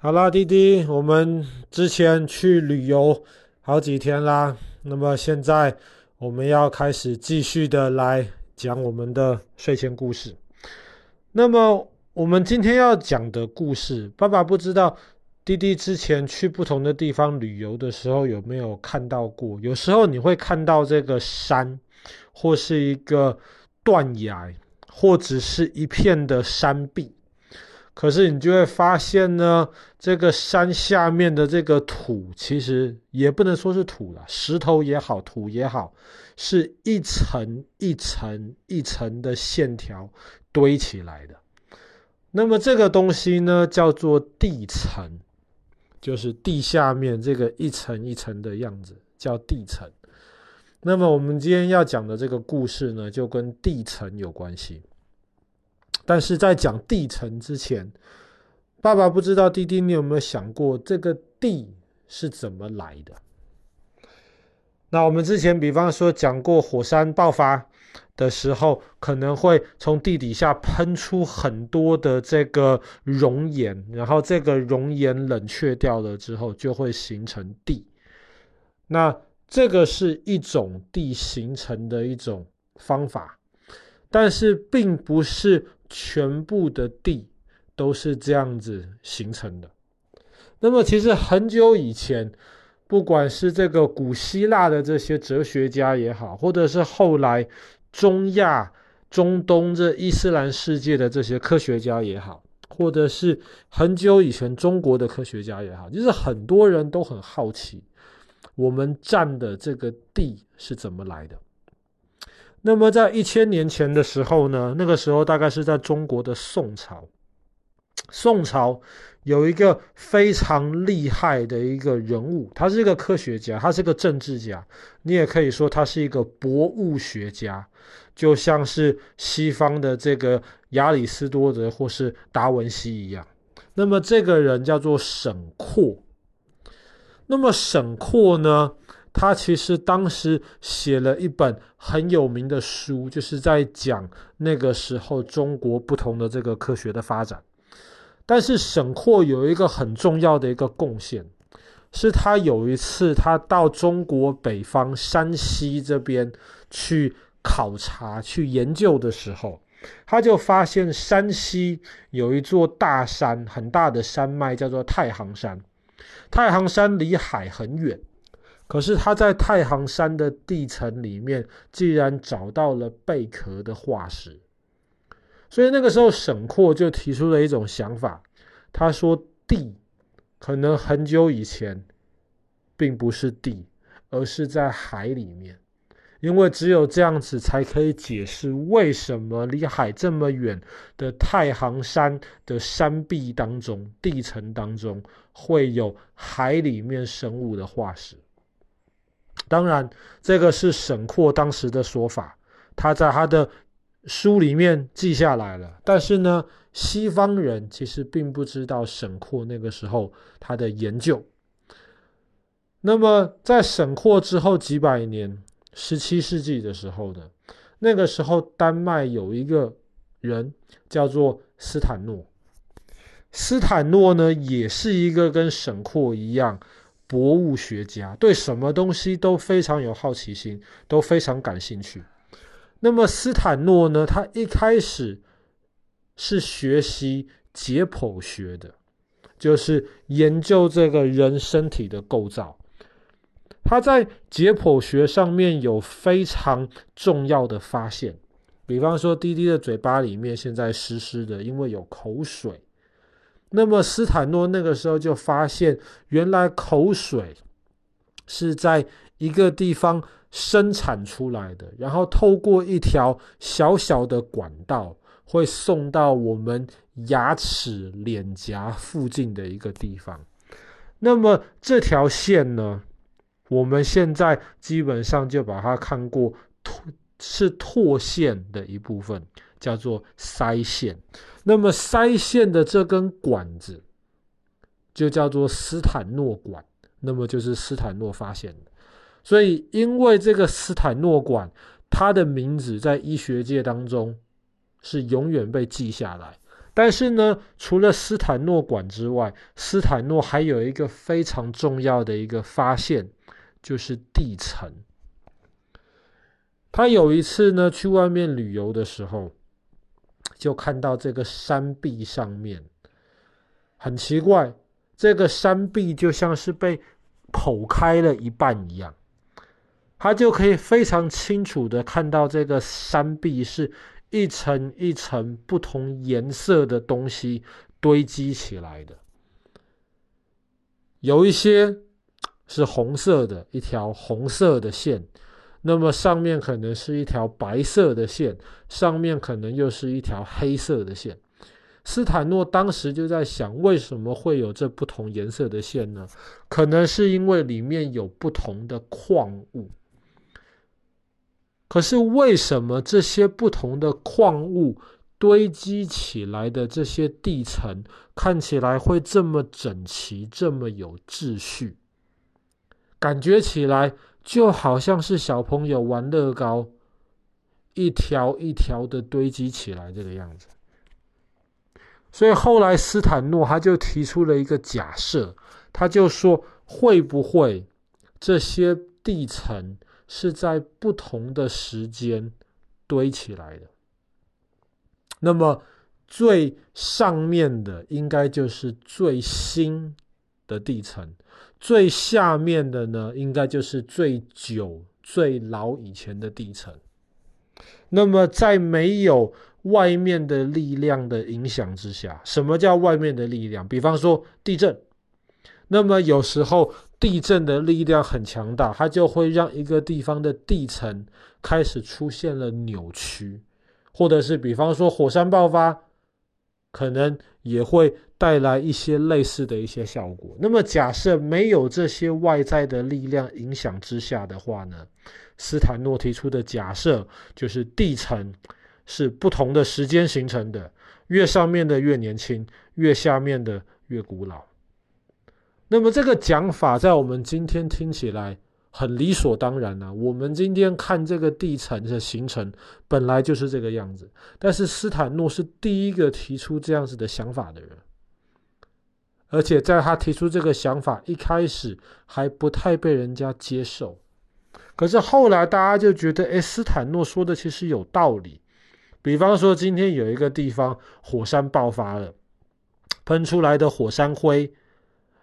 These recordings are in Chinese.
好啦，弟弟，我们之前去旅游好几天啦，那么现在我们要开始继续的来讲我们的睡前故事。那么我们今天要讲的故事，爸爸不知道弟弟之前去不同的地方旅游的时候有没有看到过？有时候你会看到这个山，或是一个断崖，或者是一片的山壁。可是你就会发现呢，这个山下面的这个土，其实也不能说是土了，石头也好，土也好，是一层一层一层的线条堆起来的。那么这个东西呢，叫做地层，就是地下面这个一层一层的样子，叫地层。那么我们今天要讲的这个故事呢，就跟地层有关系。但是在讲地层之前，爸爸不知道弟弟你有没有想过这个地是怎么来的？那我们之前比方说讲过火山爆发的时候，可能会从地底下喷出很多的这个熔岩，然后这个熔岩冷却掉了之后，就会形成地。那这个是一种地形成的一种方法，但是并不是。全部的地都是这样子形成的。那么，其实很久以前，不管是这个古希腊的这些哲学家也好，或者是后来中亚、中东这伊斯兰世界的这些科学家也好，或者是很久以前中国的科学家也好，就是很多人都很好奇，我们占的这个地是怎么来的。那么，在一千年前的时候呢，那个时候大概是在中国的宋朝。宋朝有一个非常厉害的一个人物，他是一个科学家，他是个政治家，你也可以说他是一个博物学家，就像是西方的这个亚里士多德或是达文西一样。那么，这个人叫做沈括。那么，沈括呢？他其实当时写了一本很有名的书，就是在讲那个时候中国不同的这个科学的发展。但是沈括有一个很重要的一个贡献，是他有一次他到中国北方山西这边去考察、去研究的时候，他就发现山西有一座大山，很大的山脉叫做太行山。太行山离海很远。可是他在太行山的地层里面，竟然找到了贝壳的化石，所以那个时候沈括就提出了一种想法，他说地可能很久以前并不是地，而是在海里面，因为只有这样子才可以解释为什么离海这么远的太行山的山壁当中、地层当中会有海里面生物的化石。当然，这个是沈括当时的说法，他在他的书里面记下来了。但是呢，西方人其实并不知道沈括那个时候他的研究。那么，在沈括之后几百年，十七世纪的时候呢，那个时候丹麦有一个人叫做斯坦诺。斯坦诺呢，也是一个跟沈括一样。博物学家对什么东西都非常有好奇心，都非常感兴趣。那么斯坦诺呢？他一开始是学习解剖学的，就是研究这个人身体的构造。他在解剖学上面有非常重要的发现，比方说滴滴的嘴巴里面现在湿湿的，因为有口水。那么斯坦诺那个时候就发现，原来口水是在一个地方生产出来的，然后透过一条小小的管道，会送到我们牙齿、脸颊附近的一个地方。那么这条线呢，我们现在基本上就把它看过唾，是唾腺的一部分。叫做腮腺，那么腮腺的这根管子就叫做斯坦诺管，那么就是斯坦诺发现的。所以，因为这个斯坦诺管，它的名字在医学界当中是永远被记下来。但是呢，除了斯坦诺管之外，斯坦诺还有一个非常重要的一个发现，就是地层。他有一次呢，去外面旅游的时候，就看到这个山壁上面很奇怪，这个山壁就像是被剖开了一半一样，他就可以非常清楚的看到这个山壁是一层一层不同颜色的东西堆积起来的，有一些是红色的，一条红色的线。那么上面可能是一条白色的线，上面可能又是一条黑色的线。斯坦诺当时就在想，为什么会有这不同颜色的线呢？可能是因为里面有不同的矿物。可是为什么这些不同的矿物堆积起来的这些地层看起来会这么整齐，这么有秩序？感觉起来。就好像是小朋友玩乐高，一条一条的堆积起来这个样子。所以后来斯坦诺他就提出了一个假设，他就说会不会这些地层是在不同的时间堆起来的？那么最上面的应该就是最新的地层。最下面的呢，应该就是最久、最老以前的地层。那么，在没有外面的力量的影响之下，什么叫外面的力量？比方说地震。那么有时候地震的力量很强大，它就会让一个地方的地层开始出现了扭曲，或者是比方说火山爆发，可能也会。带来一些类似的一些效果。那么，假设没有这些外在的力量影响之下的话呢？斯坦诺提出的假设就是地层是不同的时间形成的，越上面的越年轻，越下面的越古老。那么，这个讲法在我们今天听起来很理所当然啊。我们今天看这个地层的形成本来就是这个样子，但是斯坦诺是第一个提出这样子的想法的人。而且在他提出这个想法一开始还不太被人家接受，可是后来大家就觉得，哎，斯坦诺说的其实有道理。比方说，今天有一个地方火山爆发了，喷出来的火山灰，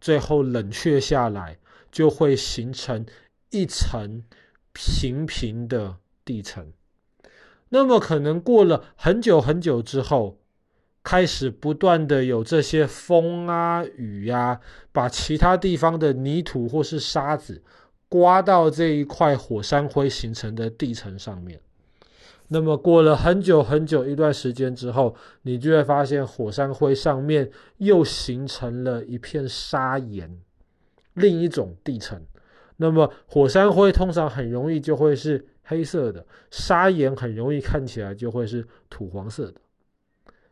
最后冷却下来，就会形成一层平平的地层。那么可能过了很久很久之后。开始不断的有这些风啊、雨呀、把其他地方的泥土或是沙子刮到这一块火山灰形成的地层上面。那么过了很久很久一段时间之后，你就会发现火山灰上面又形成了一片砂岩，另一种地层。那么火山灰通常很容易就会是黑色的，砂岩很容易看起来就会是土黄色的。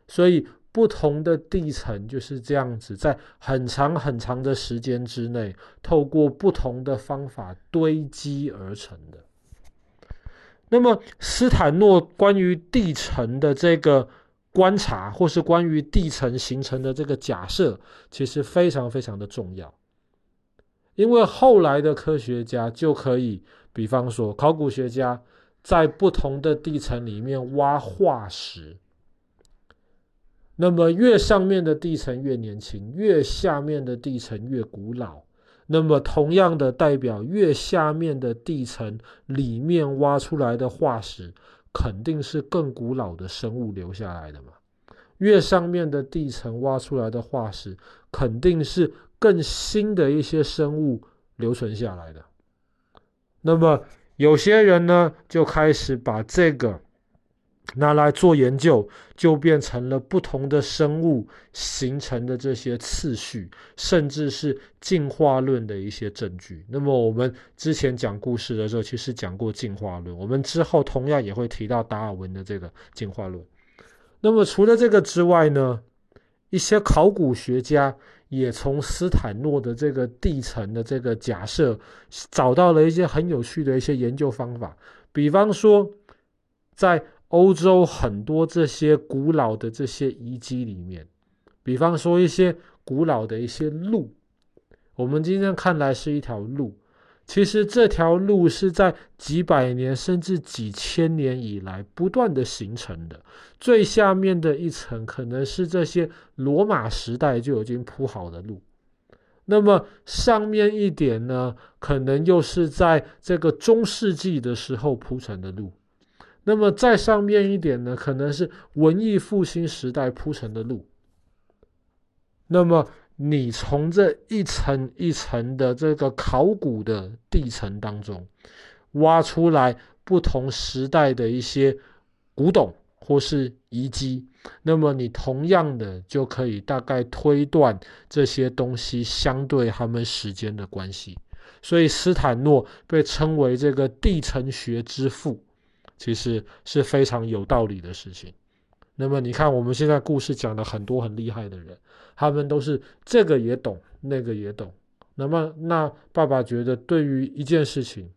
所以，不同的地层就是这样子，在很长很长的时间之内，透过不同的方法堆积而成的。那么，斯坦诺关于地层的这个观察，或是关于地层形成的这个假设，其实非常非常的重要，因为后来的科学家就可以，比方说考古学家，在不同的地层里面挖化石。那么越上面的地层越年轻，越下面的地层越古老。那么同样的代表，越下面的地层里面挖出来的化石，肯定是更古老的生物留下来的嘛。越上面的地层挖出来的化石，肯定是更新的一些生物留存下来的。那么有些人呢，就开始把这个。拿来做研究，就变成了不同的生物形成的这些次序，甚至是进化论的一些证据。那么我们之前讲故事的时候，其实讲过进化论。我们之后同样也会提到达尔文的这个进化论。那么除了这个之外呢，一些考古学家也从斯坦诺的这个地层的这个假设，找到了一些很有趣的一些研究方法。比方说，在欧洲很多这些古老的这些遗迹里面，比方说一些古老的一些路，我们今天看来是一条路，其实这条路是在几百年甚至几千年以来不断的形成的。最下面的一层可能是这些罗马时代就已经铺好的路，那么上面一点呢，可能又是在这个中世纪的时候铺成的路。那么再上面一点呢，可能是文艺复兴时代铺成的路。那么你从这一层一层的这个考古的地层当中挖出来不同时代的一些古董或是遗迹，那么你同样的就可以大概推断这些东西相对他们时间的关系。所以斯坦诺被称为这个地层学之父。其实是非常有道理的事情。那么你看，我们现在故事讲了很多很厉害的人，他们都是这个也懂，那个也懂。那么，那爸爸觉得，对于一件事情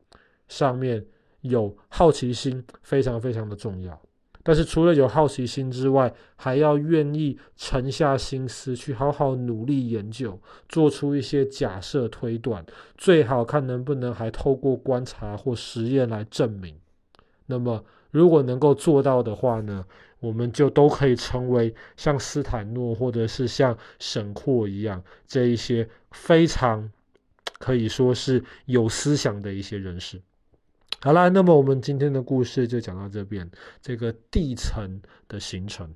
上面有好奇心，非常非常的重要。但是除了有好奇心之外，还要愿意沉下心思去好好努力研究，做出一些假设推断，最好看能不能还透过观察或实验来证明。那么，如果能够做到的话呢，我们就都可以成为像斯坦诺或者是像沈括一样这一些非常可以说是有思想的一些人士。好啦，那么我们今天的故事就讲到这边，这个地层的形成。